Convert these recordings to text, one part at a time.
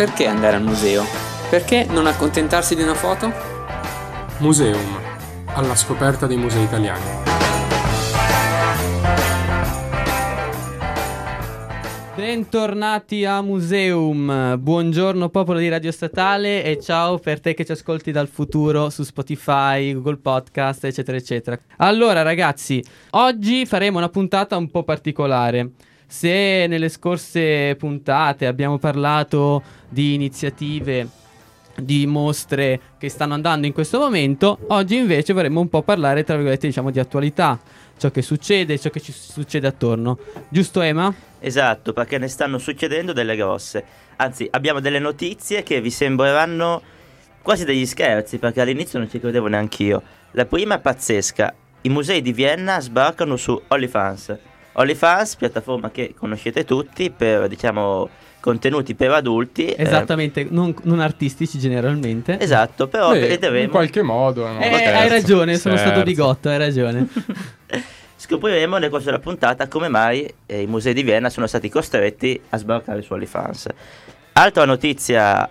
Perché andare al museo? Perché non accontentarsi di una foto? Museum, alla scoperta dei musei italiani. Bentornati a Museum, buongiorno popolo di Radio Statale e ciao per te che ci ascolti dal futuro su Spotify, Google Podcast, eccetera, eccetera. Allora ragazzi, oggi faremo una puntata un po' particolare. Se nelle scorse puntate abbiamo parlato di iniziative, di mostre che stanno andando in questo momento, oggi invece vorremmo un po' parlare, tra virgolette, diciamo di attualità, ciò che succede, ciò che ci succede attorno. Giusto Ema? Esatto, perché ne stanno succedendo delle grosse. Anzi, abbiamo delle notizie che vi sembreranno quasi degli scherzi, perché all'inizio non ci credevo neanche io. La prima è pazzesca. I musei di Vienna sbarcano su OnlyFans. OnlyFans, piattaforma che conoscete tutti per, diciamo, contenuti per adulti. eh, Esattamente, non, non artistici generalmente. esatto, però Beh, vedremo. in qualche modo. no? Eh, hai ragione, sono stato scherzo. bigotto, hai ragione. Scopriremo nel corso della puntata come mai eh, i musei di Vienna sono stati costretti a sbarcare su OnlyFans. Altra notizia,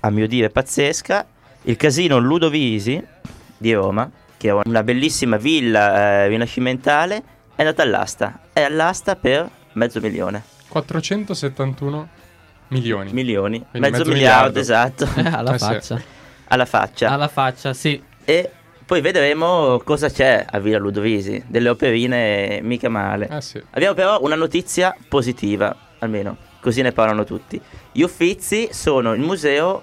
a mio dire pazzesca, il casino Ludovisi di Roma, che è una bellissima villa eh, rinascimentale, è andata all'asta. È all'asta per mezzo milione. 471 milioni. Milioni. Quindi mezzo, mezzo miliardo, miliardo. esatto. Eh, alla Eh sì. faccia. Alla faccia. Alla faccia, sì. E poi vedremo cosa c'è a Villa Ludovisi. Delle operine mica male. Eh sì. Abbiamo però una notizia positiva, almeno così ne parlano tutti. Gli Uffizi sono il museo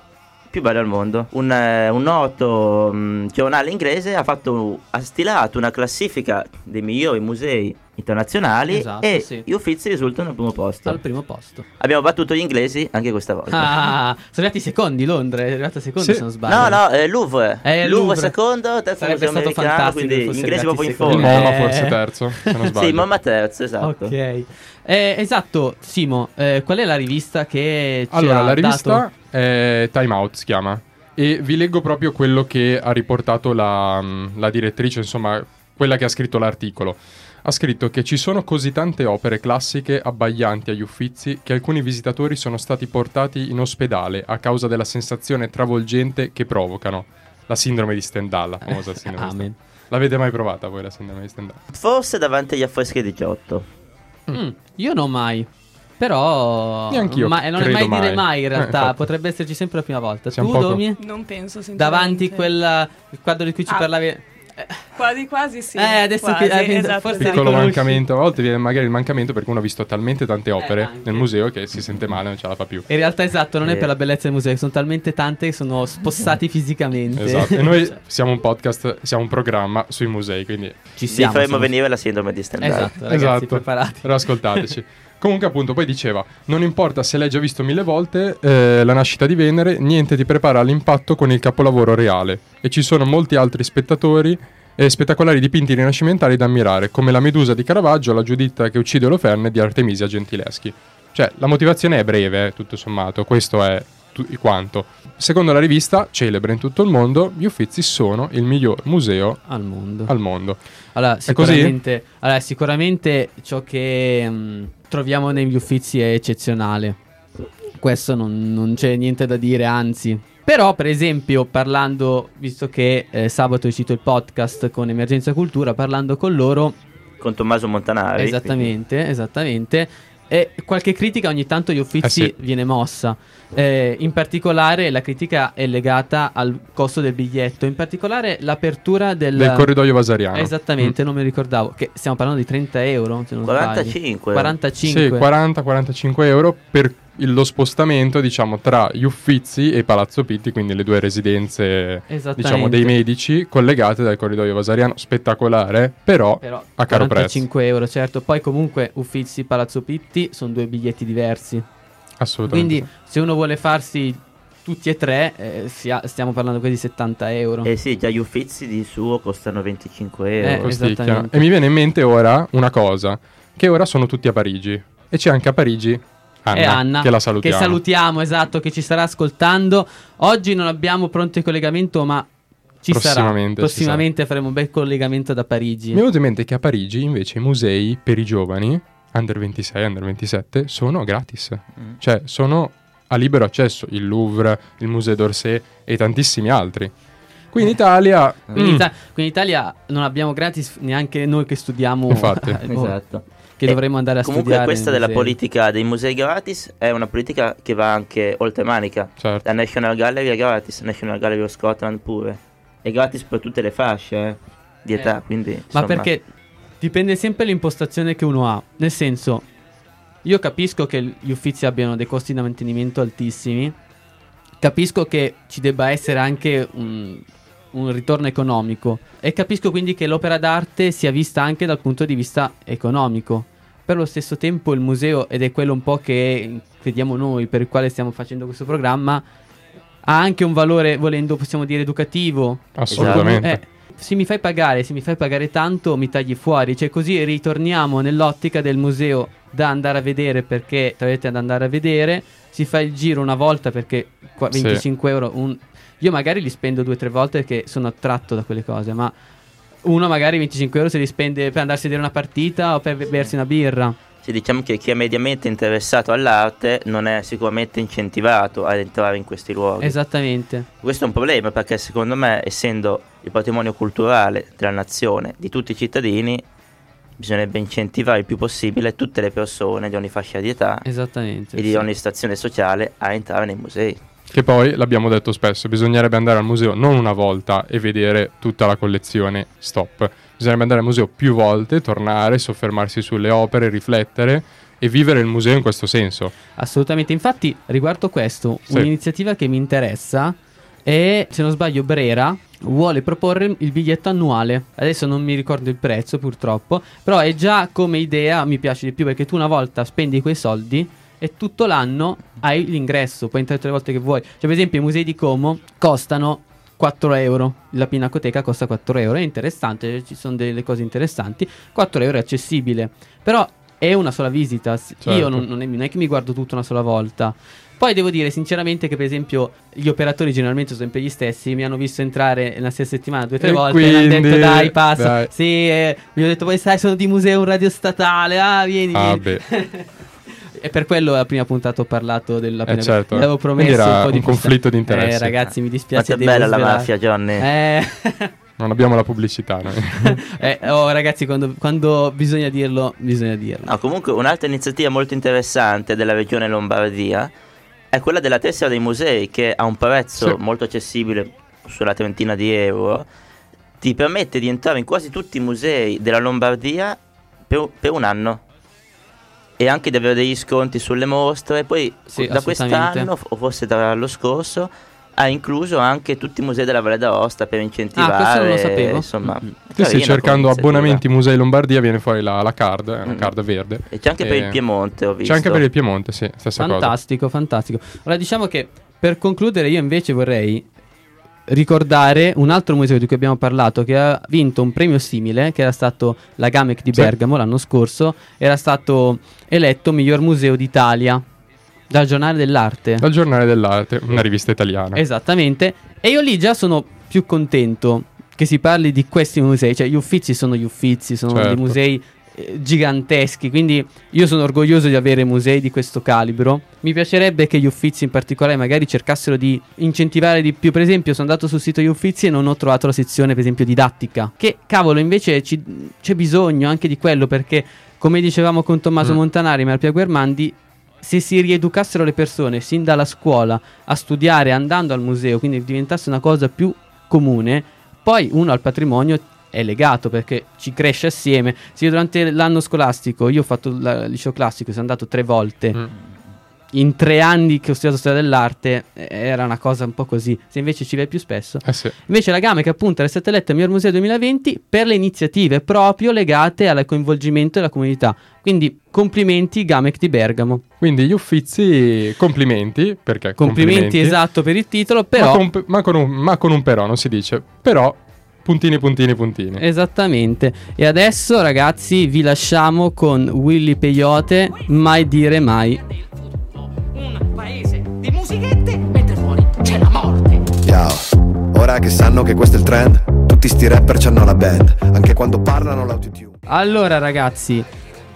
più bello al mondo. Un, eh, un noto mh, giornale inglese ha, fatto, ha stilato una classifica dei migliori musei internazionali Esatto, e sì. gli Uffizi risultano al primo posto. Al primo posto. Abbiamo battuto gli inglesi anche questa volta. Ah, sono arrivati secondi Londra, è arrivata secondi Sì. se non sbaglio. No, no, eh, Louvre. Eh, Louvre, Louvre. secondo, terzo Sarebbe stato fantastico quindi se fosse gli inglesi proprio in forma. MoMA Eh. forse terzo, se non sbaglio. Sì, Moma terzo, esatto. Ok. Eh, esatto, Simo, eh, qual è la rivista che ci Allora, ha la rivista dato- è Time Out, si chiama. E vi leggo proprio quello che ha riportato la, la direttrice, insomma, quella che ha scritto l'articolo. Ha scritto che ci sono così tante opere classiche abbaglianti agli Uffizi che alcuni visitatori sono stati portati in ospedale a causa della sensazione travolgente che provocano. La sindrome di Stendhal, la famosa sindrome di Amen. Stendhal. L'avete mai provata voi la sindrome di Stendhal? Forse davanti agli affreschi di Giotto. Mm, io non mai. Però Neanch'io ma, non è credo mai dire mai. mai in Eh, realtà, infatti. potrebbe esserci sempre la prima volta. Siamo tu poco- Domi? Non penso. Davanti quel il quadro di cui ci Ah. parlavi Quasi quasi sì. Eh, adesso quasi, che- eh, esatto, forse piccolo riconosci. mancamento. A volte viene magari il mancamento perché uno ha visto talmente tante opere anche. nel museo che si sente male, non ce la fa più. In realtà esatto, non è Eh. per la bellezza del museo, sono talmente tante che sono spossati fisicamente. Esatto. E noi siamo un podcast, siamo un programma sui musei, quindi ci Vi siamo. faremo siamo- venire la sindrome di Stendhal. Esatto, ragazzi, Esatto. preparati. però ascoltateci. Comunque, appunto, poi diceva: Non importa se l'hai già visto mille volte, eh, la nascita di Venere, niente ti prepara all'impatto con il capolavoro reale. E ci sono molti altri spettatori e spettacolari dipinti rinascimentali da ammirare, come la Medusa di Caravaggio, la Giuditta che uccide Oloferne di Artemisia Gentileschi. Cioè, la motivazione è breve, eh, tutto sommato, questo è tu- quanto. Secondo la rivista, celebre in tutto il mondo, gli Uffizi sono il miglior museo Al mondo. al mondo. Allora, È così? sicuramente, allora, sicuramente ciò che mh, troviamo negli uffizi è eccezionale. Questo non, non c'è niente da dire, anzi. Però, per esempio, parlando, visto che eh, sabato è uscito il podcast con Emergenza Cultura, parlando con loro, Con Tommaso Montanari. esattamente, esattamente, e qualche critica ogni tanto agli uffizi Eh sì. viene mossa. Eh, in particolare, la critica è legata al costo del biglietto, in particolare l'apertura del, Del corridoio vasariano. Esattamente, non mi ricordavo. Che stiamo parlando di 30 euro. Se non 45. sbaglio. 45. Sì, 40-45 euro per il- lo spostamento, diciamo, tra gli Uffizi e Palazzo Pitti, quindi le due residenze, diciamo, dei medici collegate dal corridoio vasariano. Spettacolare, però, Però a caro 45 euro, certo. Poi comunque Uffizi Palazzo Pitti sono due biglietti diversi. assolutamente. Quindi se uno vuole farsi tutti e tre, eh, sia- stiamo parlando qui di 70 euro. Eh sì, già gli uffizi di suo costano 25 Eh, euro. Esattamente. E mi viene in mente ora una cosa, che ora sono tutti a Parigi. E c'è anche a Parigi Anna, e Anna, che la salutiamo. Che salutiamo, esatto, che ci starà ascoltando. Oggi non abbiamo pronto il collegamento, ma ci sarà. Prossimamente ci Prossimamente faremo un bel collegamento da Parigi. Mi è venuto in mente che a Parigi invece i musei per i giovani, under 26, under 27, sono gratis. Mm. Cioè, sono a libero accesso, il Louvre, il Musée d'Orsay e tantissimi altri. Qui in Italia... Qui in, mm, Ita- qui in Italia non abbiamo gratis neanche noi che studiamo. Infatti. eh, Esatto. Che dovremmo andare a Comunque studiare. questa nei della musei. politica dei musei gratis è una politica che va anche oltre Manica. certo. La National Gallery è gratis, National Gallery of Scotland pure. È gratis per tutte le fasce eh, di età, Eh, quindi... Ma insomma, perché dipende sempre l'impostazione che uno ha. Nel senso, io capisco che gli uffizi abbiano dei costi da mantenimento altissimi. Capisco che ci debba essere anche un, un ritorno economico. E capisco quindi che l'opera d'arte sia vista anche dal punto di vista economico. Per lo stesso tempo il museo, ed è quello un po' che crediamo noi, per il quale stiamo facendo questo programma, ha anche un valore, volendo, possiamo dire, educativo. Assolutamente. Eh, se mi fai pagare, se mi fai pagare tanto, mi tagli fuori. Cioè, così ritorniamo nell'ottica del museo da andare a vedere perché avete ad andare a vedere. Si fa il giro una volta perché qua- Sì. 25 euro. un- Io magari li spendo due o tre volte perché sono attratto da quelle cose, ma uno magari 25 euro se li spende per andarsi a vedere una partita o per be- bersi una birra. Sì, diciamo che chi è mediamente interessato all'arte non è sicuramente incentivato ad entrare in questi luoghi. Esattamente. Questo è un problema perché secondo me, essendo il patrimonio culturale della nazione, di tutti i cittadini, bisognerebbe incentivare il più possibile tutte le persone di ogni fascia di età e di sì. ogni stazione sociale a entrare nei musei. Che poi, l'abbiamo detto spesso, bisognerebbe andare al museo non una volta e vedere tutta la collezione, stop. Bisognerebbe andare al museo più volte, tornare, soffermarsi sulle opere, riflettere e vivere il museo in questo senso. Assolutamente, infatti riguardo questo, Sì. un'iniziativa che mi interessa è, se non sbaglio, Brera vuole proporre il biglietto annuale. Adesso non mi ricordo il prezzo purtroppo, però è già come idea, mi piace di più perché tu una volta spendi quei soldi e tutto l'anno hai l'ingresso, puoi entrare tutte le volte che vuoi. Cioè per esempio i musei di Como costano 4 euro, la pinacoteca costa 4 euro, è interessante, ci sono delle cose interessanti, 4 euro è accessibile, però è una sola visita, S- io Certo. non, non è, non è che mi guardo tutto una sola volta. Poi devo dire sinceramente che per esempio gli operatori generalmente sono sempre gli stessi, mi hanno visto entrare nella stessa settimana due o tre E volte e mi hanno quindi, detto dai passa, dai. sì, eh, mi hanno detto poi sai sono di museo radio statale, ah vieni, Ah, vieni. E per quello la prima puntata ho parlato della Eh, pena- certo. L'avevo promesso Quindi era un po' di un conflitto di interessi. Eh ragazzi, mi dispiace Quanto è bella la mafia, Johnny. Eh. Non abbiamo la pubblicità noi. Eh, oh ragazzi, quando, quando bisogna dirlo, bisogna dirlo. No, comunque un'altra iniziativa molto interessante della regione Lombardia è quella della tessera dei musei che a un prezzo Sì. molto accessibile, sulla trentina di euro, ti permette di entrare in quasi tutti i musei della Lombardia per, per un anno. E anche di avere degli sconti sulle mostre. Poi Sì, da quest'anno, o forse dall'anno scorso, ha incluso anche tutti i musei della Valle d'Aosta per incentivare. Ah, questo non lo sapevo. Insomma, Mm-mm. Sì, sì, cercando abbonamenti Musei Lombardia viene fuori la, la card, è una Mm. card verde. E c'è anche per Eh, il Piemonte, ho visto. C'è anche per il Piemonte, sì, stessa cosa. Fantastico, fantastico. Ora diciamo che per concludere io invece vorrei ricordare un altro museo di cui abbiamo parlato che ha vinto un premio simile, che era stato la Gamec di. Bergamo l'anno scorso, era stato eletto miglior museo d'Italia dal giornale dell'arte. Dal Giornale dell'Arte, una rivista italiana. Esattamente. E io lì già sono più contento che si parli di questi musei. Cioè, gli uffizi sono gli uffizi, sono Certo. dei musei eh, giganteschi. Quindi io sono orgoglioso di avere musei di questo calibro. Mi piacerebbe che gli uffizi in particolare magari cercassero di incentivare di più. Per esempio, sono andato sul sito degli uffizi e non ho trovato la sezione, per esempio, didattica. Che cavolo, invece ci- c'è bisogno anche di quello perché, come dicevamo con Tommaso Mm. Montanari e Marpia Guermandi, se si rieducassero le persone sin dalla scuola a studiare andando al museo, quindi diventasse una cosa più comune, poi uno al patrimonio è legato perché ci cresce assieme. Se io durante l'anno scolastico, io ho fatto il liceo classico, sono andato tre volte. Mm. In tre anni che ho studiato storia dell'arte eh, era una cosa un po' così. Se invece ci vai più spesso. Eh sì. Invece la Game che appunto era stata eletta miglior museo 2020 per le iniziative proprio legate al coinvolgimento della comunità. Quindi complimenti Gamec di Bergamo. Quindi gli uffizi, complimenti, perché Complimenti, esatto per il titolo, Ma però con, ma con un, ma con un però, non si dice. Però, puntini, puntini, puntini. esattamente. E adesso ragazzi vi lasciamo con Willy Peyote, mai dire mai. Un paese di musichette, mentre fuori c'è la morte. Ciao, ora che sanno che questo è il trend, tutti sti rapper c'hanno la band, anche quando parlano l'autotune. Allora ragazzi,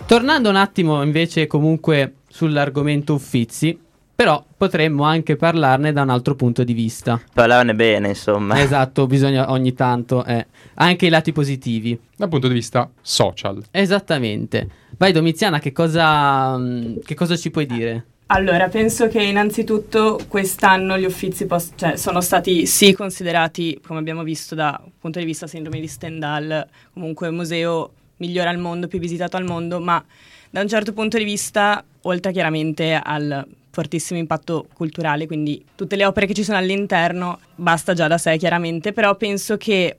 tornando un attimo invece comunque sull'argomento Uffizi, Però potremmo anche parlarne da un altro punto di vista. Parlarne bene, insomma. Esatto, bisogna ogni tanto eh, anche i lati positivi. Dal punto di vista social. Esattamente. Vai Domiziana, che cosa, mm, che cosa ci puoi dire? Allora, penso che innanzitutto quest'anno gli uffizi pos- cioè, sono stati sì considerati, come abbiamo visto da punto di vista sindrome di Stendhal, comunque un museo migliore al mondo, più visitato al mondo, ma da un certo punto di vista, oltre chiaramente al fortissimo impatto culturale, quindi tutte le opere che ci sono all'interno, basta già da sé chiaramente, però penso che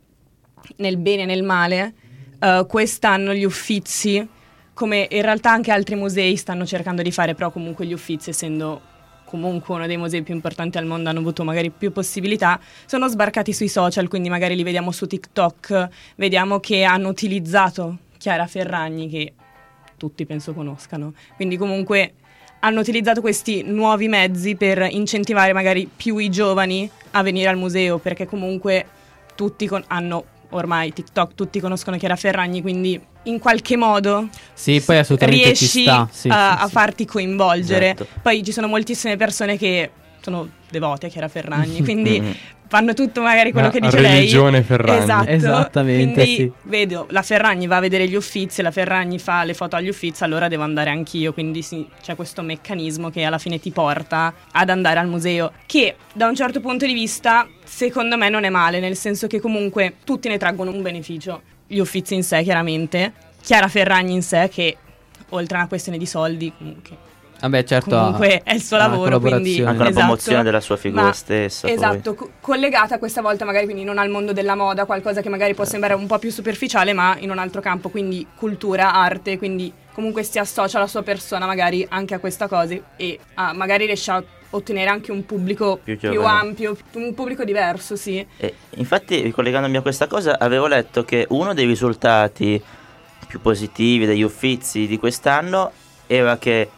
nel bene e nel male, eh, quest'anno gli uffizi, come in realtà anche altri musei stanno cercando di fare, però comunque gli uffizi, essendo comunque uno dei musei più importanti al mondo, hanno avuto magari più possibilità, sono sbarcati sui social, quindi magari li vediamo su TikTok, vediamo che hanno utilizzato Chiara Ferragni, che tutti penso conoscano, quindi comunque hanno utilizzato questi nuovi mezzi per incentivare magari più i giovani a venire al museo, perché comunque tutti con- hanno ormai TikTok, tutti conoscono Chiara Ferragni, quindi in qualche modo Sì, riesci ci sta. Sì, a, sì, a farti coinvolgere. Esatto. Poi ci sono moltissime persone che sono devote a Chiara Ferragni, quindi Mm. fanno tutto magari quello Una che dice lei. religione Ferragni. Esatto. Esattamente, Quindi sì. vedo la Ferragni va a vedere gli uffizi, la Ferragni fa le foto agli uffizi, allora devo andare anch'io. Quindi sì, c'è questo meccanismo che alla fine ti porta ad andare al museo. Che da un certo punto di vista, secondo me, non è male, nel senso che comunque tutti ne traggono un beneficio. Gli uffizi in sé, chiaramente. Chiara Ferragni in sé, che oltre a una questione di soldi, comunque Vabbè, certo. comunque è il suo lavoro, quindi. Anche una esatto. promozione della sua figura Ma- stessa. Esatto, co- collegata questa volta magari quindi non al mondo della moda, qualcosa che magari può sembrare un po' più superficiale, ma in un altro campo, quindi cultura, arte, quindi comunque si associa la sua persona magari anche a questa cosa e ah, magari riesce a ottenere anche un pubblico Più più, ampio, un pubblico diverso, sì. E infatti, ricollegandomi a questa cosa, avevo letto che uno dei risultati più positivi degli uffizi di quest'anno era che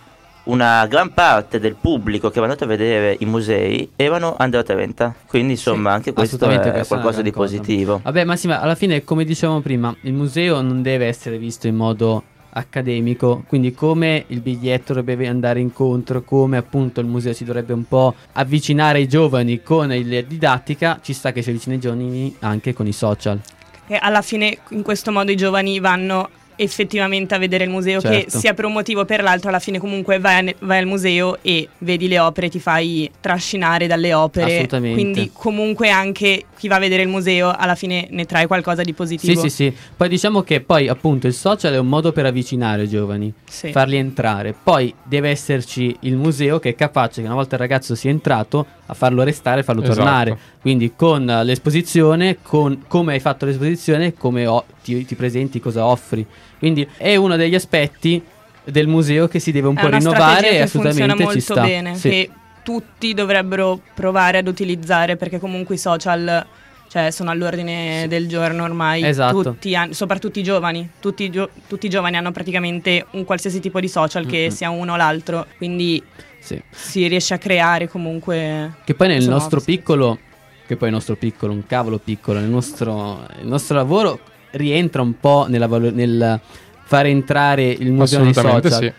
una gran parte del pubblico che era andato a vedere i musei erano under 30. Quindi, insomma, Sì, anche questo è qualcosa di cosa. positivo. Vabbè, ma sì, ma alla fine, come dicevamo prima, il museo non deve essere visto in modo accademico, quindi come il biglietto dovrebbe andare incontro, come appunto il museo si dovrebbe un po' avvicinare ai giovani con il didattica, ci sta che si avvicina ai giovani anche con i social. E alla fine in questo modo i giovani vanno effettivamente a vedere il museo che Certo. sia per un motivo o per l'altro alla fine comunque vai, vai al museo e vedi le opere ti fai trascinare dalle opere Assolutamente. quindi comunque anche chi va a vedere il museo alla fine ne trae qualcosa di Sì, positivo sì, sì. Poi diciamo che poi appunto il social è un modo per avvicinare i giovani, Sì. farli entrare. Poi deve esserci il museo che è capace che una volta il ragazzo sia entrato a farlo restare e farlo Esatto. tornare. Quindi con l'esposizione, con come hai fatto l'esposizione, come o- ti, ti presenti, cosa offri. Quindi è uno degli aspetti del museo che si deve un è po' rinnovare e che funziona assolutamente molto ci sta. bene Sì. che tutti dovrebbero provare ad utilizzare perché comunque i social cioè, sono all'ordine del giorno ormai Esatto. tutti han- soprattutto i giovani tutti, gio- tutti i giovani hanno praticamente un qualsiasi tipo di social che Mm-mm. sia uno o l'altro quindi Sì. si riesce a creare comunque Che poi nel nostro sì. piccolo, che poi il nostro piccolo, un cavolo piccolo, nel nostro, il nostro lavoro rientra un po' nella valo- nel fare entrare il museo nei social. sì.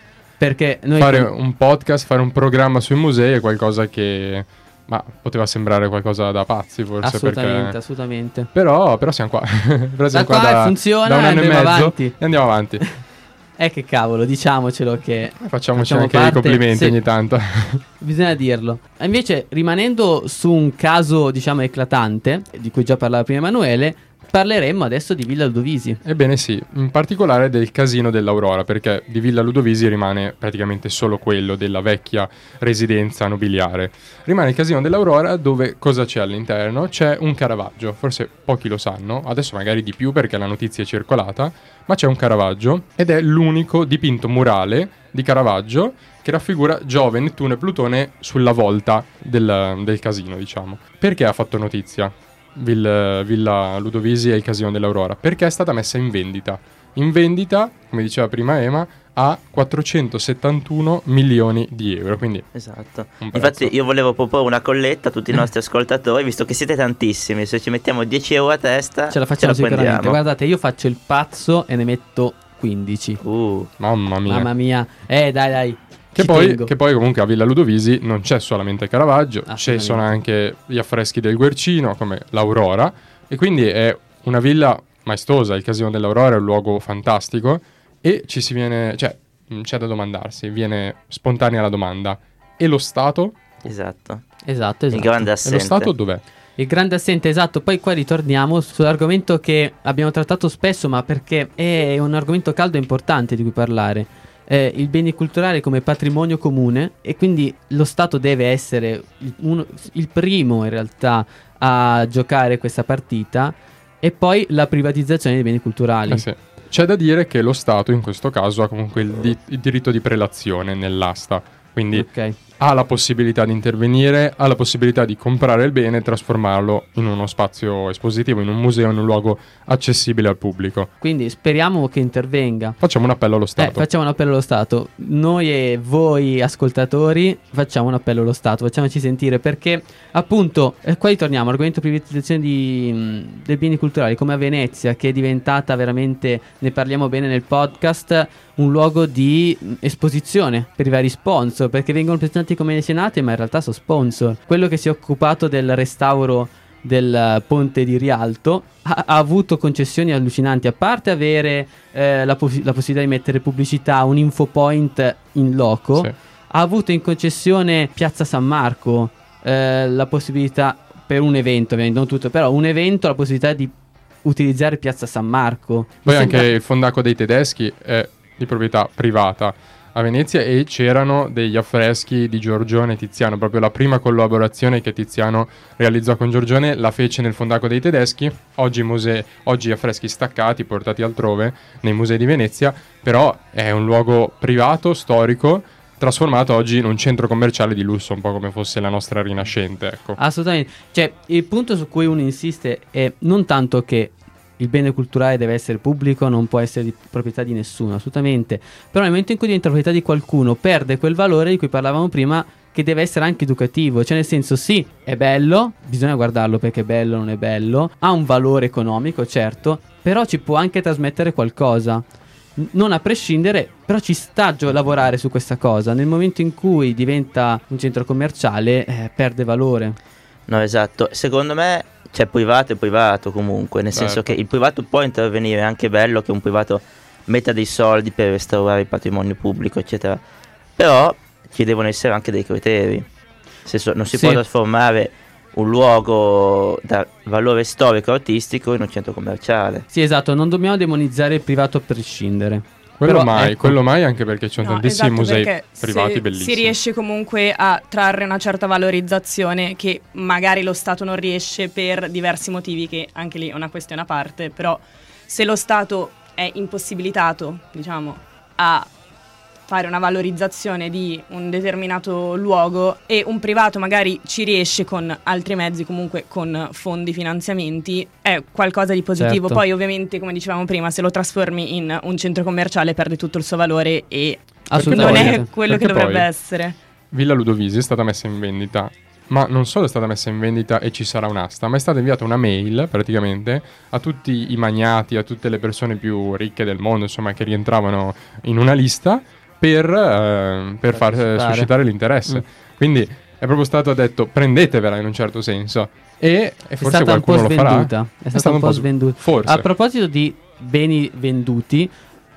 Perché noi Fare un podcast, fare un programma sui musei è qualcosa che ma poteva sembrare qualcosa da pazzi forse assolutamente, perché assolutamente. però, però siamo qua. Però siamo qua da, funziona da un anno e andiamo mezzo avanti. e andiamo avanti. Eh che cavolo, diciamocelo che Facciamoci Facciamo anche parte, i complimenti sì. ogni tanto. bisogna dirlo. Invece, rimanendo su un caso, diciamo, eclatante, di cui già parlava prima Emanuele, parleremmo adesso di Villa Ludovisi. Ebbene sì, in particolare del casino dell'Aurora, perché di Villa Ludovisi rimane praticamente solo quello della vecchia residenza nobiliare. Rimane il casino dell'Aurora dove cosa c'è all'interno? C'è un Caravaggio, forse pochi lo sanno, adesso magari di più perché la notizia è circolata, ma c'è un Caravaggio ed è l'unico dipinto murale di Caravaggio che raffigura Giove, Nettuno e Plutone sulla volta del, del casino, diciamo. Perché ha fatto notizia? Vill- Villa Ludovisi e il Casino dell'Aurora, perché è stata messa in vendita. In vendita, come diceva prima Ema, a 471 milioni di euro. Quindi Esatto. Infatti, io volevo proporre una colletta a tutti i nostri ascoltatori, visto che siete tantissimi. Se ci mettiamo 10 euro a testa, Ce la facciamo sicuramente. prendiamo. Guardate, io faccio il pazzo e ne metto 15. Uh, mamma mia. Mamma mia. Eh, dai, dai. Che Ci poi, che poi comunque a Villa Ludovisi non c'è solamente Caravaggio, ci Assolutamente. sono anche gli affreschi del Guercino come l'Aurora e quindi è una villa maestosa, il Casino dell'Aurora è un luogo fantastico e ci si viene, cioè c'è da domandarsi, viene spontanea la domanda. E lo Stato? Esatto. Esatto, esatto. Il grande E lo assente. Stato dov'è? Il grande assente, esatto. Poi qua ritorniamo sull'argomento che abbiamo trattato spesso, ma perché è un argomento caldo e importante di cui parlare. Eh, il beni culturale come patrimonio comune e quindi lo Stato deve essere il, uno- il primo in realtà a giocare questa partita e poi la privatizzazione dei beni culturali. Eh sì. C'è da dire che lo Stato in questo caso ha comunque il, di- il diritto di prelazione nell'asta, quindi Ok. Ha la possibilità di intervenire, ha la possibilità di comprare il bene e trasformarlo in uno spazio espositivo, in un museo, in un luogo accessibile al pubblico. Quindi speriamo che intervenga. Facciamo un appello allo Eh, Stato. facciamo un appello allo Stato. Noi e voi ascoltatori facciamo un appello allo Stato, facciamoci sentire perché appunto eh, qua ritorniamo all'argomento privatizzazione di, mh, dei beni culturali come a Venezia che è diventata veramente, ne parliamo bene nel podcast, un luogo di mh, esposizione per i vari sponsor perché vengono presentati come mecenati ma in realtà sono sponsor. Quello che si è occupato del restauro del eh, ponte di Rialto ha, ha avuto concessioni allucinanti a parte avere eh, la, possi- la possibilità di mettere pubblicità un info point in loco Sì. ha avuto in concessione Piazza San Marco eh, la possibilità per un evento ovviamente non tutto però un evento la possibilità di utilizzare Piazza San Marco Poi sembra- anche il fondaco dei tedeschi è di proprietà privata a Venezia e c'erano degli affreschi di Giorgione e Tiziano, proprio la prima collaborazione che Tiziano realizzò con Giorgione la fece nel fondaco dei tedeschi, oggi, musei, oggi affreschi staccati portati altrove nei musei di Venezia, però è un luogo privato, storico, trasformato oggi in un centro commerciale di lusso, un po' come fosse la nostra Rinascente, ecco. Assolutamente. Cioè, il punto su cui uno insiste è non tanto che il bene culturale deve essere pubblico, non può essere di proprietà di nessuno, assolutamente. Però nel momento in cui diventa proprietà di qualcuno, perde quel valore di cui parlavamo prima, che deve essere anche educativo. Cioè, nel senso, sì, è bello, bisogna guardarlo perché è bello, non è bello, ha un valore economico, certo, però ci può anche trasmettere qualcosa. Non a prescindere, però ci sta a lavorare su questa cosa. Nel momento in cui diventa un centro commerciale, eh, perde valore. No, esatto. Secondo me, cioè, privato è privato comunque, nel senso Certo. che il privato può intervenire, è anche bello che un privato metta dei soldi per restaurare il patrimonio pubblico, eccetera. Però ci devono essere anche dei criteri. Nel senso, non si Sì. può trasformare un luogo da valore storico artistico in un centro commerciale. Sì, esatto, non dobbiamo demonizzare il privato a prescindere. Quello Però, mai, ecco. quello mai anche perché ci sono No, tantissimi esatto, musei privati se bellissimi. Si riesce comunque a trarre una certa valorizzazione che magari lo Stato non riesce per diversi motivi, che anche lì è una questione a parte, però se lo Stato è impossibilitato, diciamo, a fare una valorizzazione di un determinato luogo e un privato magari ci riesce con altri mezzi, comunque con fondi, finanziamenti, è qualcosa di positivo. Certo. Poi ovviamente, come dicevamo prima, se lo trasformi in un centro commerciale perde tutto il suo valore e non è quello che Perché dovrebbe poi- essere. Villa Ludovisi è stata messa in vendita, ma non solo è stata messa in vendita e ci sarà un'asta, ma è stata inviata una mail praticamente a tutti i magnati, a tutte le persone più ricche del mondo, insomma, che rientravano in una lista per, eh, per far suscitare l'interesse. Mm. Quindi è proprio stato detto prendetevela in un certo senso. E, e È forse stata un po' qualcuno lo farà. svenduta. È stata un po' s- svenduta. Forse. A proposito di beni venduti,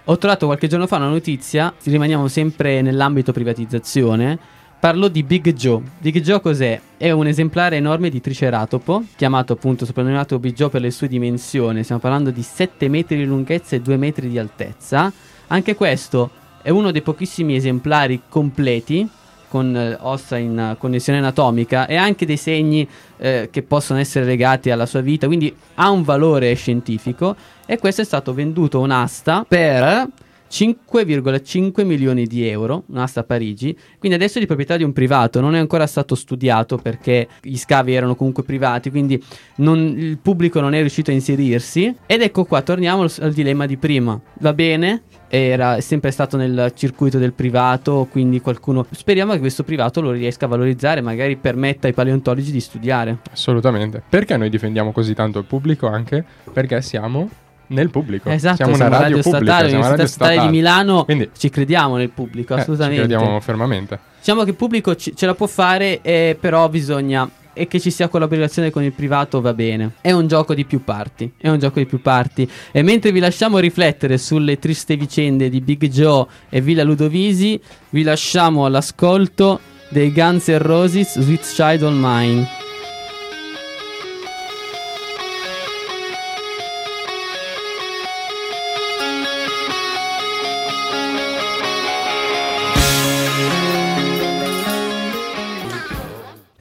ho trovato qualche giorno fa una notizia, rimaniamo sempre nell'ambito privatizzazione. Parlo di Big Joe. Big Joe cos'è? È un esemplare enorme di triceratopo, chiamato appunto soprannominato Big Joe per le sue dimensioni. Stiamo parlando di 7 metri di lunghezza e 2 metri di altezza. Anche questo è uno dei pochissimi esemplari completi con eh, ossa in eh, connessione anatomica e anche dei segni eh, che possono essere legati alla sua vita, quindi ha un valore scientifico e questo è stato venduto un'asta per 5,5 milioni di euro, un'asta a Parigi, quindi adesso è di proprietà di un privato, non è ancora stato studiato perché gli scavi erano comunque privati, quindi non- il pubblico non è riuscito a inserirsi ed ecco qua, torniamo al, al dilemma di prima, va bene? Era sempre stato nel circuito del privato, quindi qualcuno speriamo che questo privato lo riesca a valorizzare, magari permetta ai paleontologi di studiare. Assolutamente. Perché noi difendiamo così tanto il pubblico anche? Perché siamo nel pubblico. Esatto, siamo una radio, pubblica, statale, radio l'Università Statale di statale. Milano, Quindi ci crediamo nel pubblico, eh, ci assolutamente. crediamo fermamente. Diciamo che il pubblico ci- ce la può fare, eh, però bisogna e che ci sia collaborazione con il privato va bene. È un gioco di più parti. È un gioco di più parti. E mentre vi lasciamo riflettere sulle triste vicende di Big Joe e Villa Ludovisi, vi lasciamo all'ascolto dei Guns N' Roses Sweet Child on Mine.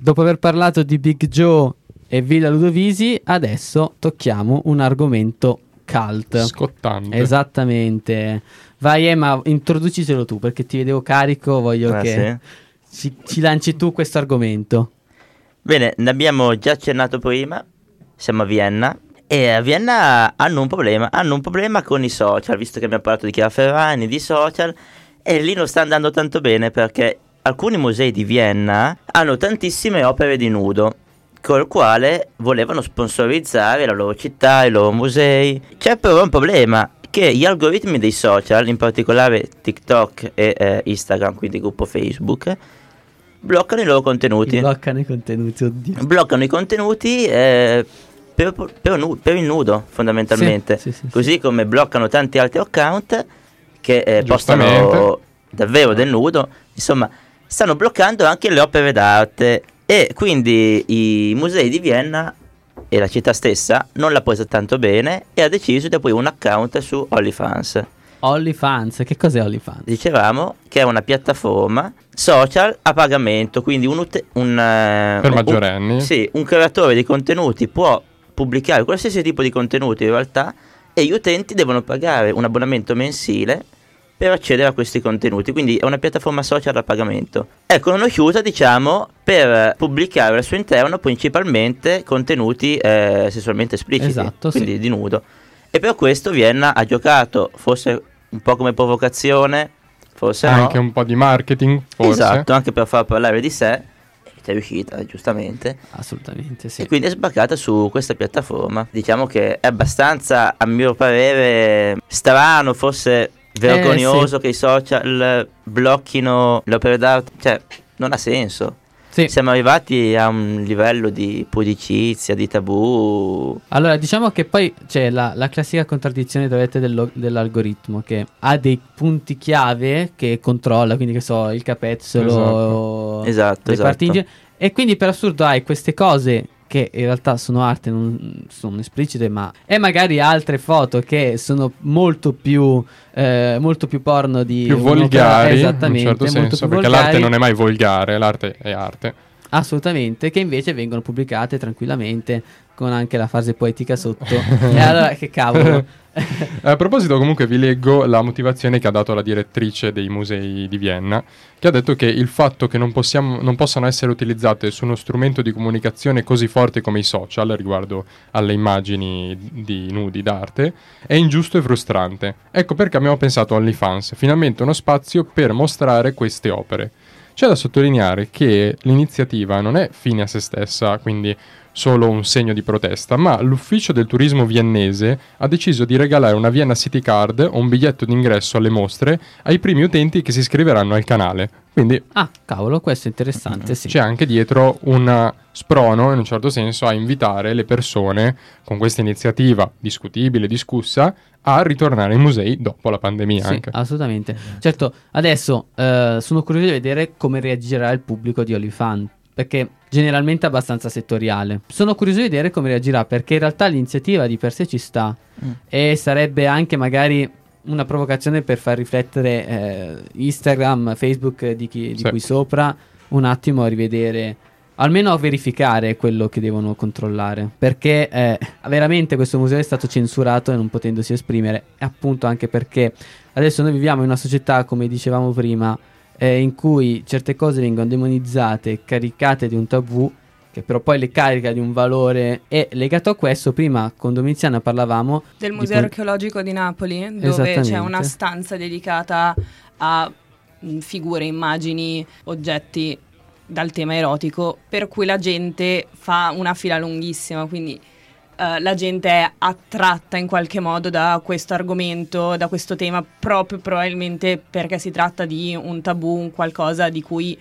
Dopo aver parlato di Big Joe e Villa Ludovisi, adesso tocchiamo un argomento cult. Scottante. Esattamente. Vai Emma, introducicelo tu perché ti vedevo carico, voglio Ah, che ci, ci lanci tu questo argomento. Bene, ne abbiamo già accennato prima, siamo a Vienna e a Vienna hanno un problema, hanno un problema con i social, visto che abbiamo parlato di Chiara Ferragni, di social, e lì non sta andando tanto bene perché alcuni musei di Vienna hanno tantissime opere di nudo, col quale volevano sponsorizzare la loro città, i loro musei. C'è però un problema, che gli algoritmi dei social, in particolare TikTok e eh, Instagram, quindi il gruppo Facebook, bloccano i loro contenuti. Bloccano i contenuti, oddio. bloccano i contenuti eh, per, per nu- per il nudo fondamentalmente. Sì, sì, sì, così come bloccano tanti altri account che eh, postano davvero del nudo. Insomma stanno bloccando anche le opere d'arte e quindi i musei di Vienna e la città stessa non l'ha presa tanto bene e ha deciso di aprire un account su OnlyFans OnlyFans, che cos'è OnlyFans? dicevamo che è una piattaforma social a pagamento, quindi un, ute- un, eh, Per un- maggiorenni. sì, un creatore di contenuti può pubblicare qualsiasi tipo di contenuti in realtà e gli utenti devono pagare un abbonamento mensile per accedere a questi contenuti, quindi è una piattaforma social a pagamento. È conosciuta, diciamo, per pubblicare al suo interno principalmente contenuti eh, sessualmente espliciti, Esatto, sì. quindi di nudo. E per questo Vienna ha giocato, forse un po' come provocazione, forse no. Anche un po' di marketing, forse. Esatto, anche per far parlare di sé. È riuscita, giustamente. Assolutamente sì. E quindi è sbarcata su questa piattaforma. Diciamo che è abbastanza, a mio parere, strano, forse vergognoso sì. che i social blocchino le opere d'arte. Cioè, non ha senso. Sì. Siamo arrivati a un livello di pudicizia, di tabù. Allora, diciamo che poi c'è la, la classica contraddizione dell'algoritmo che ha dei punti chiave che controlla, quindi che so, il capezzolo, Esatto, le esatto. parti in giro. E quindi per assurdo hai queste cose che in realtà sono arte, non sono esplicite, ma e magari altre foto che sono molto più, eh, molto più porno di Più volgari, in un esattamente, certo senso, perché volgari. l'arte non è mai volgare, l'arte è arte. Assolutamente, che invece vengono pubblicate tranquillamente con anche la fase poetica sotto. e allora che cavolo. A proposito, comunque, vi leggo la motivazione che ha dato la direttrice dei musei di Vienna, che ha detto che il fatto che non, possiamo, non possano essere utilizzate su uno strumento di comunicazione così forte come i social riguardo alle immagini di nudi d'arte è ingiusto e frustrante. Ecco perché abbiamo pensato a OnlyFans, finalmente uno spazio per mostrare queste opere. C'è da sottolineare che l'iniziativa non è fine a se stessa, quindi solo un segno di protesta, ma l'ufficio del turismo viennese ha deciso di regalare una Vienna City Card o un biglietto d'ingresso alle mostre ai primi utenti che si iscriveranno al canale. Quindi Ah, cavolo, questo è interessante, sì. c'è anche dietro un sprono, in un certo senso, a invitare le persone con questa iniziativa discutibile, discussa, a ritornare ai musei dopo la pandemia Sì, anche. assolutamente. Certo, adesso eh, sono curioso di vedere come reagirà il pubblico di OnlyFans, perché generalmente è abbastanza settoriale. Sono curioso di vedere come reagirà, perché in realtà l'iniziativa di per sé ci sta Mm. e sarebbe anche magari una provocazione per far riflettere eh, Instagram, Facebook di, chi, di Sì. qui sopra un attimo a rivedere almeno a verificare quello che devono controllare perché eh, veramente questo museo è stato censurato e non potendosi esprimere appunto anche perché adesso noi viviamo in una società come dicevamo prima eh, in cui certe cose vengono demonizzate caricate di un tabù che però poi le carica di un valore e legato a questo prima con Domiziana parlavamo Del di Museo con- Archeologico di Napoli, dove c'è una stanza dedicata a mh, figure, immagini, oggetti dal tema erotico, per cui la gente fa una fila lunghissima, quindi eh, la gente è attratta in qualche modo da questo argomento, da questo tema, proprio probabilmente perché si tratta di un tabù, un qualcosa di cui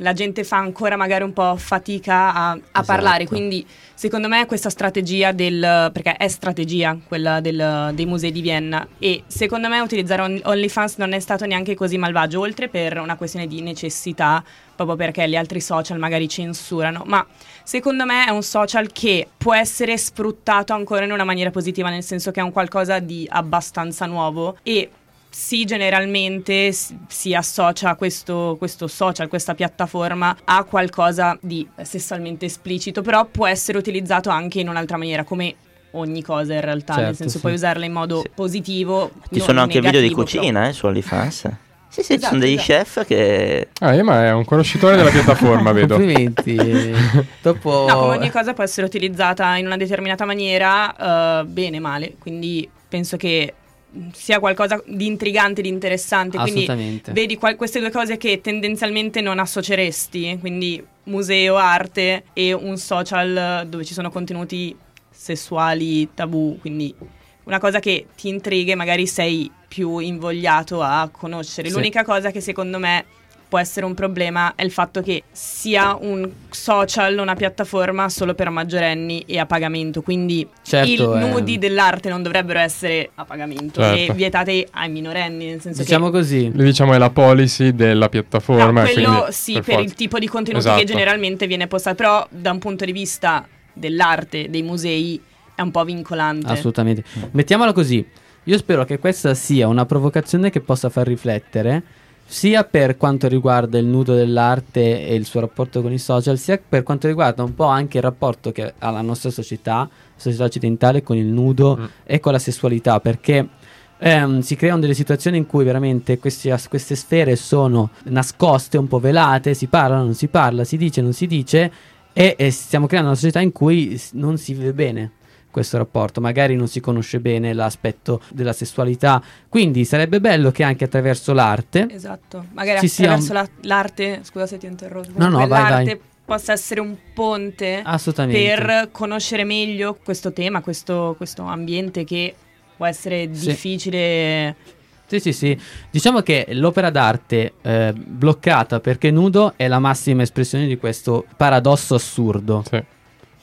la gente fa ancora magari un po' fatica a, a Esatto. parlare. Quindi, secondo me, questa strategia del. perché è strategia quella del- dei musei di Vienna. E secondo me, utilizzare On- OnlyFans non è stato neanche così malvagio, oltre per una questione di necessità, proprio perché gli altri social magari censurano. Ma secondo me è un social che può essere sfruttato ancora in una maniera positiva, nel senso che è un qualcosa di abbastanza nuovo e sì, generalmente si associa questo, questo social, questa piattaforma a qualcosa di sessualmente esplicito, però può essere utilizzato anche in un'altra maniera, come ogni cosa in realtà, nel Certo, senso sì. puoi usarla in modo Sì. positivo. Ci non sono anche video di negativo, cucina eh, su OnlyFans. Sì, sì, ci Esatto, sono degli esatto. chef che... Ah, Emma è un conoscitore della piattaforma, vedo. Complimenti. Dopo... No, come ogni cosa può essere utilizzata in una determinata maniera, eh, bene, male. Quindi penso che sia qualcosa di intrigante, di interessante. Quindi vedi qual- queste due cose che tendenzialmente non associeresti, quindi museo, arte e un social dove ci sono contenuti sessuali, tabù, quindi una cosa che ti intriga e magari sei più invogliato a conoscere. Sì. L'unica cosa che secondo me può essere un problema è il fatto che sia un social, una piattaforma solo per maggiorenni e a pagamento, quindi Certo, i eh. nudi dell'arte non dovrebbero essere a pagamento Certo. e vietati ai minorenni, nel senso Diciamo che così. Diciamo è la policy della piattaforma. No, e quello sì, per per, il tipo di contenuti Esatto. che generalmente viene postato, però da un punto di vista dell'arte, dei musei, è un po' vincolante. Assolutamente. Mettiamola così. Io spero che questa sia una provocazione che possa far riflettere, sia per quanto riguarda il nudo dell'arte e il suo rapporto con i social, sia per quanto riguarda un po' anche il rapporto che ha la nostra società, società occidentale, con il nudo Mm. e con la sessualità, perché ehm, si creano delle situazioni in cui veramente questi- queste sfere sono nascoste, un po' velate, si parla, non si parla, si dice, non si dice, e, e stiamo creando una società in cui non si vive bene questo rapporto, magari non si conosce bene l'aspetto della sessualità, quindi sarebbe bello che anche attraverso l'arte Esatto, magari Ci sia attraverso la- l'arte, scusa se ti ho interrotto, No, no, vai, l'arte vai. possa essere un ponte assolutamente per conoscere meglio questo tema, questo, questo ambiente che può essere Sì. difficile. Sì, sì, sì. Diciamo che l'opera d'arte eh, bloccata perché nudo è la massima espressione di questo paradosso assurdo, Sì.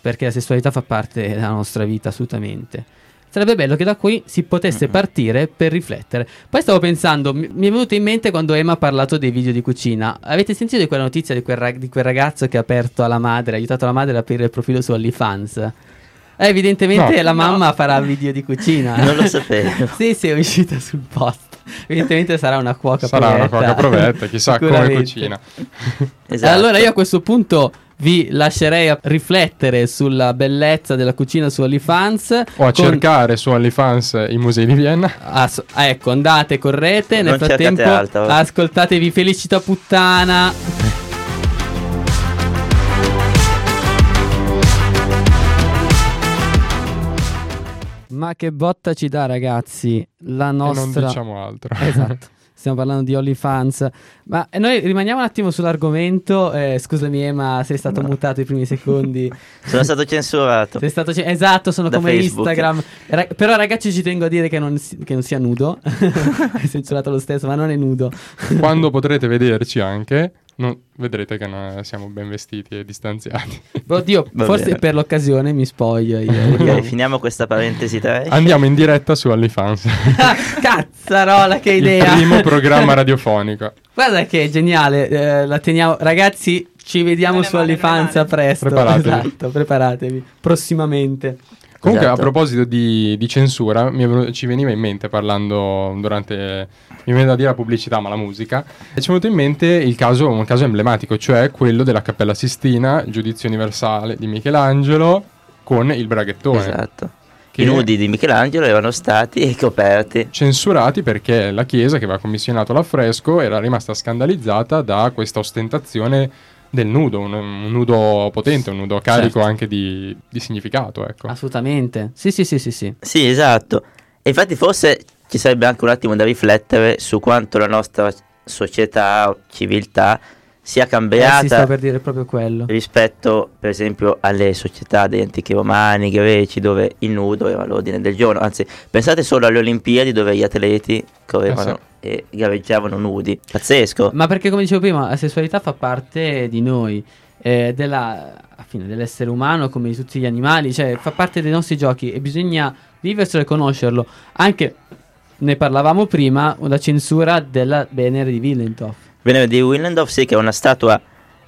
Perché la sessualità fa parte della nostra vita assolutamente. Sarebbe bello che da qui si potesse partire per riflettere. Poi stavo pensando, mi è venuto in mente quando Emma ha parlato dei video di cucina. Avete sentito di quella notizia di quel, rag- di quel ragazzo che ha aperto alla madre, ha aiutato la madre ad aprire il profilo su OnlyFans? Eh, evidentemente No. la mamma farà video di cucina. Non lo sapevo. sì, sì, è uscita sul post. Evidentemente sarà una cuoca Sarà una provetta. cuoca provetta, chissà come cucina. Esatto. Allora io a questo punto vi lascerei a riflettere sulla bellezza della cucina su OnlyFans. O a con- cercare su OnlyFans i musei di Vienna. Ah, so- ah, ecco, andate, correte. Nel Non frattempo, altro. ascoltatevi Felicità Puttana. Ma che botta ci dà, ragazzi, la E non nostra. diciamo altro. Esatto. Stiamo parlando di OnlyFans. Ma eh, noi rimaniamo un attimo sull'argomento. Eh, scusami, Emma, sei stato mutato i primi secondi. Sono stato censurato. Sei stato ce- esatto, sono Da come Facebook. Instagram. Ra- però, ragazzi, ci tengo a dire che non, si- che non sia nudo. Hai censurato lo stesso, ma non è nudo. Quando potrete vederci anche, non- vedrete che noi siamo ben vestiti e distanziati. Oddio, Va forse bene. per l'occasione mi spoglio io. Ok, finiamo questa parentesi trash. Andiamo in diretta su OnlyFans. Cazzarola, che Il idea! primo programma radiofonico. Guarda che è geniale. eh, la teniamo, ragazzi. Ci vediamo su OnlyFans a presto. Preparatevi. Esatto, preparatevi. Prossimamente. Comunque, Esatto. a proposito di, di censura, venu- ci veniva in mente parlando durante. Mi viene da dire la pubblicità, ma la musica. E ci è venuto in mente il caso, un caso emblematico, cioè quello della Cappella Sistina, giudizio universale di Michelangelo con il braghettone. Esatto. I nudi di Michelangelo erano stati coperti. censurati perché la chiesa che aveva commissionato l'affresco era rimasta scandalizzata da questa ostentazione del nudo, un, un nudo potente, un nudo carico Certo. anche di, di significato, ecco. Assolutamente. Sì, sì, sì, sì, sì. Sì, esatto. E infatti forse ci sarebbe anche un attimo da riflettere su quanto la nostra società o civiltà sia Eh, cambiata si sta per dire proprio quello. rispetto per esempio alle società degli antichi romani, greci, dove il nudo era l'ordine del giorno. Anzi, pensate solo alle Olimpiadi dove gli atleti correvano e gareggiavano nudi. Pazzesco. Ma perché, come dicevo prima, la sessualità fa parte di noi, eh, della, fine, dell'essere umano come di tutti gli animali, cioè fa parte dei nostri giochi e bisogna viverselo e conoscerlo. Anche, ne parlavamo prima, la censura della Venere di Willendorf. Venere di Willendorf, sì, che è una statua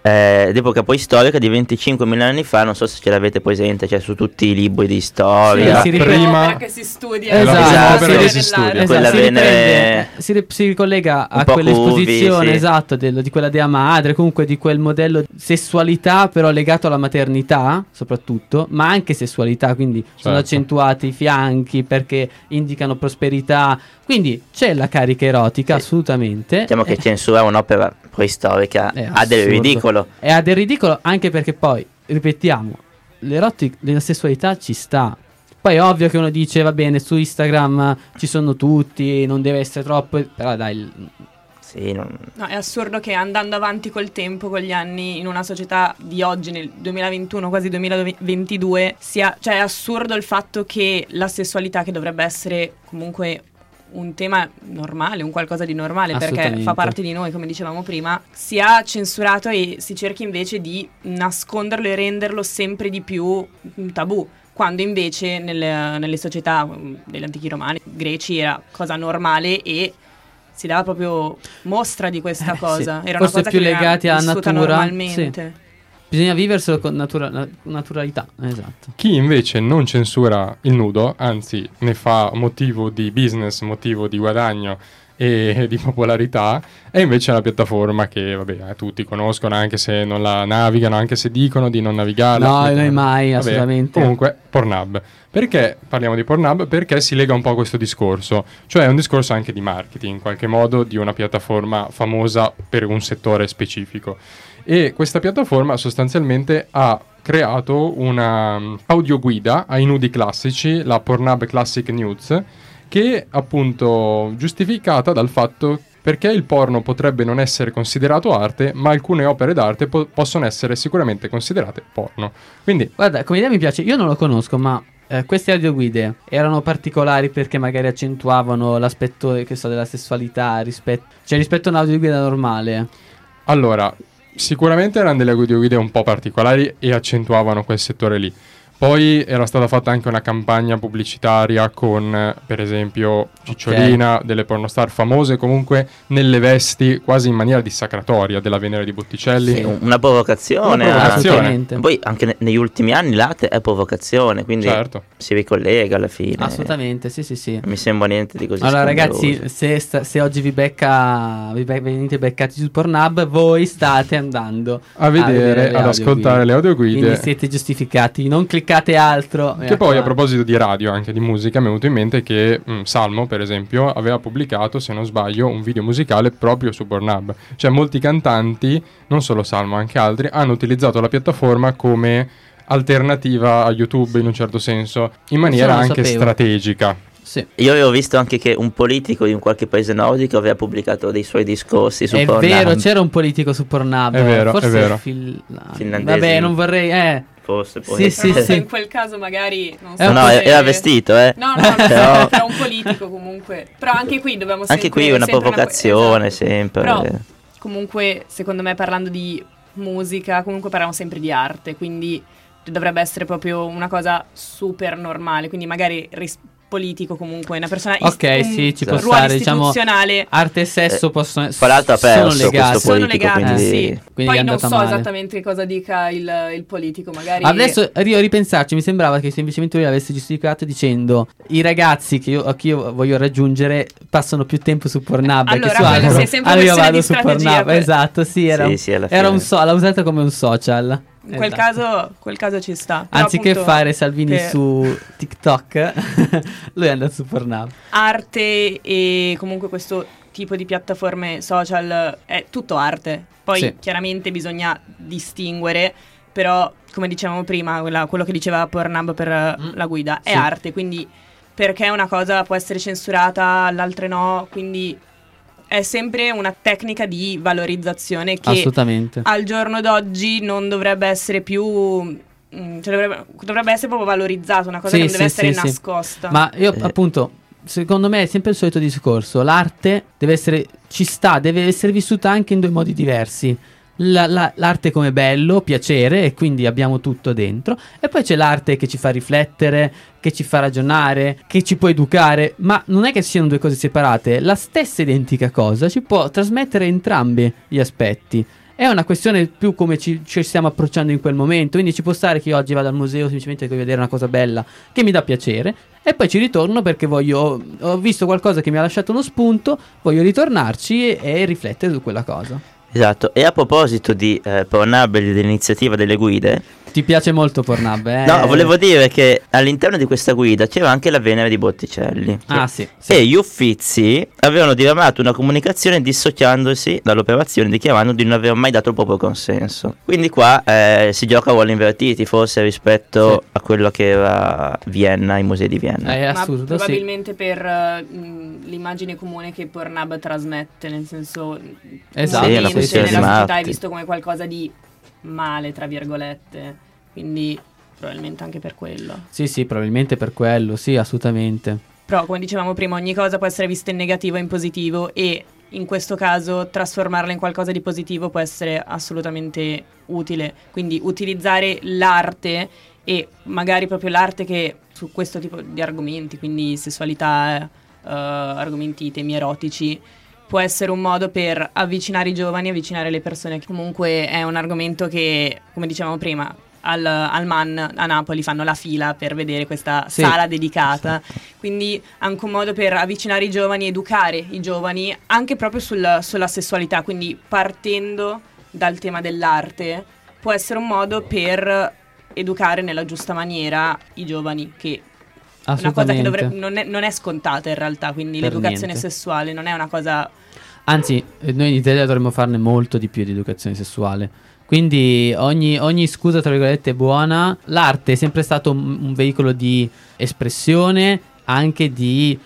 eh, d'epoca poi storica di 25.000 anni fa, non so se ce l'avete presente, cioè su tutti i libri di storia. Sì, si prima- che si studia. Esatto, opera sì, che si studia. Esatto, Quella si, Venere- riprende- si ri- si ricollega a po' quell'esposizione, curvi, sì. esatto, del- di quella dea madre, comunque di quel modello sessualità però legato alla maternità, soprattutto, ma anche sessualità, quindi sono Certo. accentuati i fianchi perché indicano prosperità, quindi c'è la carica erotica, Sì. assolutamente. Diciamo che Eh, censurare un'opera preistorica ha del assurdo. Ridicolo. E ha del ridicolo anche perché poi, ripetiamo, l'erotica, la sessualità ci sta. Poi è ovvio che uno dice, va bene, su Instagram ci sono tutti, non deve essere troppo... Però dai, il- Sì, non- No, è assurdo che andando avanti col tempo, con gli anni, in una società di oggi, nel 2021, quasi 2022, sia, cioè è assurdo il fatto che la sessualità, che dovrebbe essere comunque un tema normale, un qualcosa di normale, perché fa parte di noi, come dicevamo prima, sia censurato e si cerchi invece di nasconderlo e renderlo sempre di più un tabù. Quando invece nelle, nelle società mm, degli antichi romani, greci, era cosa normale e si dava proprio mostra di questa Eh, sì. cosa. Era Forse una cosa più legati alla natura, normalmente. Bisogna viverselo con natura- na- naturalità. Esatto. Chi invece non censura il nudo, anzi ne fa motivo di business, motivo di guadagno e di popolarità, è invece la piattaforma che vabbè, eh, tutti conoscono anche se non la navigano, anche se dicono di non navigarla. No, Vabbè, noi mai, vabbè, assolutamente. Comunque, Pornhub. Perché parliamo di Pornhub? Perché si lega un po' a questo discorso, cioè è un discorso anche di marketing, in qualche modo, di una piattaforma famosa per un settore specifico. E questa piattaforma sostanzialmente ha creato una um, audioguida ai nudi classici, la Pornhub Classic Nudes, che è appunto giustificata dal fatto perché il porno potrebbe non essere considerato arte, ma alcune opere d'arte po- possono essere sicuramente considerate porno. Quindi Guarda, come idea mi piace, io non lo conosco, ma eh, queste audioguide erano particolari perché magari accentuavano l'aspetto che so, della sessualità rispetto, cioè rispetto a un'audioguida normale. Allora, sicuramente erano delle audioguide un po' particolari e accentuavano quel settore lì. Poi era stata fatta anche una campagna pubblicitaria con, per esempio, Cicciolina, delle pornostar famose comunque nelle vesti quasi in maniera dissacratoria della Venere di Botticelli. sì, un- una provocazione. Una provocazione. Poi anche ne- negli ultimi anni l'arte è provocazione, quindi Certo. si ricollega alla fine. Assolutamente, sì, sì, sì. Non mi sembra niente di così Allora ragazzi, se, sta- se oggi vi becca vi be- venite beccati su Pornhub, voi state andando A vedere, le ad ascoltare le audioguide. Quindi siete giustificati, non cliccate altro. e Che poi a proposito di radio, anche di musica, mi è venuto in mente che mm, Salmo, per esempio, aveva pubblicato, se non sbaglio, un video musicale proprio su Pornhub. Cioè molti cantanti, non solo Salmo, anche altri, hanno utilizzato la piattaforma come alternativa a YouTube in un certo senso, in maniera anche sapevo. strategica. Sì. Io avevo visto anche che un politico di un qualche paese nordico aveva pubblicato dei suoi discorsi su È Pornhub. vero, c'era un politico su Pornhub. È vero, Forse è vero. Fil- Finlandese. Vabbè, non vorrei. Eh. Forse può Sì, sì, sì. In quel caso magari non so È No, se- era vestito, eh. No, no, no, Però- era un politico comunque. Però anche qui dobbiamo sempre Anche qui è una provocazione, esatto. sempre. Però comunque, secondo me parlando di musica, comunque parliamo sempre di arte, quindi dovrebbe essere proprio una cosa super normale, quindi magari ris- politico comunque, una persona Ok, un sì, ci può stare, diciamo, istituzionale Arte e sesso Eh, possono fra l'altro ha sono perso legati. sono legati, quindi- sì. Quindi Poi non so male. esattamente cosa dica il, il politico, magari Adesso io a ripensarci, mi sembrava che semplicemente lui avesse giustificato dicendo i ragazzi che io, a chi io voglio raggiungere passano più tempo su Pornhub Allora, che su altro. sì, è sempre allora io vado di su strategia, Pornhub, que- esatto, sì, era, Sì, un- sì, era un so- l'ha usato come un social. In quel Esatto. caso, quel caso ci sta. Però Anziché fare Salvini per su TikTok, lui è andato su Pornhub. arte e comunque questo tipo di piattaforme social è tutto arte. Poi Sì. chiaramente bisogna distinguere, però come dicevamo prima, quella- quello che diceva Pornhub per Mm. la guida è Sì. arte, quindi perché una cosa può essere censurata, l'altra no, quindi è sempre una tecnica di valorizzazione che Assolutamente. al giorno d'oggi non dovrebbe essere più mm, cioè dovrebbe, dovrebbe essere proprio valorizzato, una cosa Sì, che non deve sì, essere sì, sì. nascosta. Ma io Eh. appunto, secondo me è sempre il solito discorso. L'arte deve essere, ci sta, deve essere vissuta anche in due modi diversi. La- la- l'arte come bello, piacere, e quindi abbiamo tutto dentro. E poi c'è l'arte che ci fa riflettere, che ci fa ragionare, che ci può educare. Ma non è che siano due cose separate. La stessa identica cosa ci può trasmettere entrambi gli aspetti. È una questione più come ci, ci stiamo approcciando in quel momento. Quindi ci può stare che io oggi vado al museo semplicemente per vedere una cosa bella che mi dà piacere. E poi ci ritorno perché voglio. Ho visto qualcosa che mi ha lasciato uno spunto. Voglio ritornarci e, e riflettere su quella cosa. Esatto, e a proposito di eh, Pornhub e dell'iniziativa delle guide, Ti piace molto Pornhub, eh? no, volevo dire che all'interno di questa guida c'era anche la Venere di Botticelli. Ah, sì. sì. E gli Uffizi avevano diramato una comunicazione dissociandosi dall'operazione, dichiarando di non aver mai dato il proprio consenso. Quindi qua eh, si gioca a ruoli invertiti, forse rispetto Sì. a quello che era Vienna, i musei di Vienna. È Ma assurdo, sì. probabilmente per eh, mh, l'immagine comune che Pornhub trasmette, nel senso Esatto, Sì, è una questione di nella società è marchi. visto come qualcosa di male, tra virgolette, quindi probabilmente anche per quello. Sì, sì, probabilmente per quello, sì, assolutamente. Però come dicevamo prima, ogni cosa può essere vista in negativo e in positivo e in questo caso trasformarla in qualcosa di positivo può essere assolutamente utile. Quindi utilizzare l'arte e magari proprio l'arte che su questo tipo di argomenti, quindi sessualità, eh, argomenti, temi erotici, può essere un modo per avvicinare i giovani, avvicinare le persone. Comunque è un argomento che, come dicevamo prima, al, al MAN a Napoli fanno la fila per vedere questa Sì. sala dedicata. Quindi anche un modo per avvicinare i giovani, educare i giovani anche proprio sul- sulla sessualità. Quindi partendo dal tema dell'arte può essere un modo per educare nella giusta maniera i giovani che una cosa che dovrebbe, non, è, non è scontata in realtà, quindi Per l'educazione niente. sessuale non è una cosa Anzi, eh, noi in Italia dovremmo farne molto di più di educazione sessuale. Quindi ogni, ogni scusa, tra virgolette, è buona. L'arte è sempre stato un, un veicolo di espressione, anche di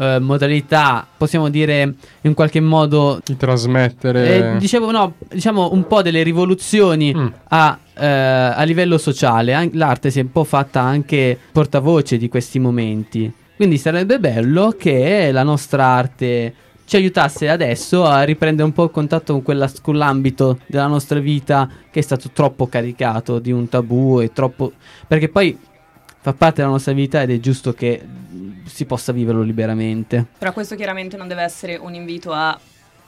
eh, modalità, possiamo dire in qualche modo. Di trasmettere... eh, dicevo, no, diciamo un po' delle rivoluzioni Mm. a, eh, a livello sociale. An- l'arte si è un po' fatta anche portavoce di questi momenti. Quindi sarebbe bello che la nostra arte ci aiutasse adesso a riprendere un po' il contatto con, quella, con l'ambito della nostra vita che è stato troppo caricato di un tabù e troppo... perché poi fa parte della nostra vita ed è giusto che si possa viverlo liberamente. Però questo chiaramente non deve essere un invito a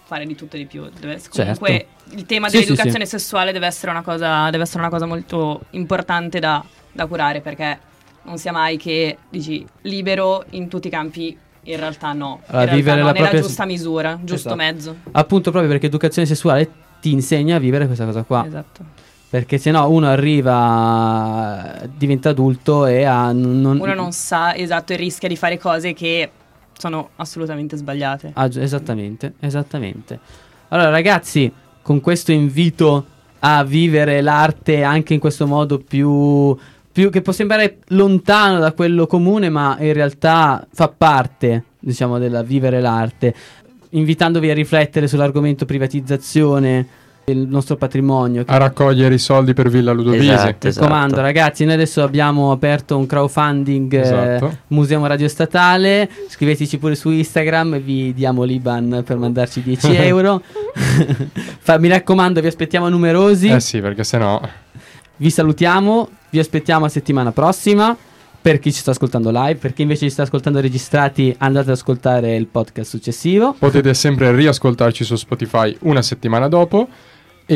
fare di tutto e di più. Deve essere- Certo. comunque il tema Sì, sì, dell'educazione sessuale deve essere una cosa, deve essere una cosa molto importante da, da curare perché non sia mai che dici libero in tutti i campi. In realtà no, in Allora, realtà vivere no, la nella propria- giusta misura, giusto Esatto. mezzo. Appunto proprio perché educazione sessuale ti insegna a vivere questa cosa qua. Esatto. Perché se no uno arriva, diventa adulto e ha... Non, Uno non sa esatto e rischia di fare cose che sono assolutamente sbagliate. Ah, esattamente, esattamente. Allora ragazzi, con questo invito a vivere l'arte anche in questo modo più, più che può sembrare lontano da quello comune, ma in realtà fa parte, diciamo, della vivere l'arte, invitandovi a riflettere sull'argomento privatizzazione del nostro patrimonio. che- A raccogliere i soldi per Villa Ludovisi. Esatto. mi raccomando, ragazzi, noi adesso abbiamo aperto un crowdfunding eh, Esatto. Museo Radio Statale. Scriveteci pure su Instagram, vi diamo l'Iban per mandarci 10 euro. Fa- mi raccomando, vi aspettiamo numerosi. Eh sì, perché sennò... Vi salutiamo, vi aspettiamo a settimana prossima. Per chi ci sta ascoltando live, per chi invece ci sta ascoltando registrati, andate ad ascoltare il podcast successivo. Potete sempre riascoltarci su Spotify una settimana dopo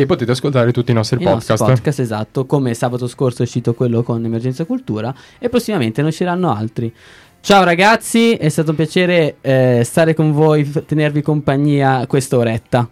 e potete ascoltare tutti i nostri nostro podcast. podcast, esatto, come sabato scorso è uscito quello con Emergenza Cultura e prossimamente ne usciranno altri. Ciao ragazzi, è stato un piacere eh, stare con voi, f- tenervi compagnia quest'oretta.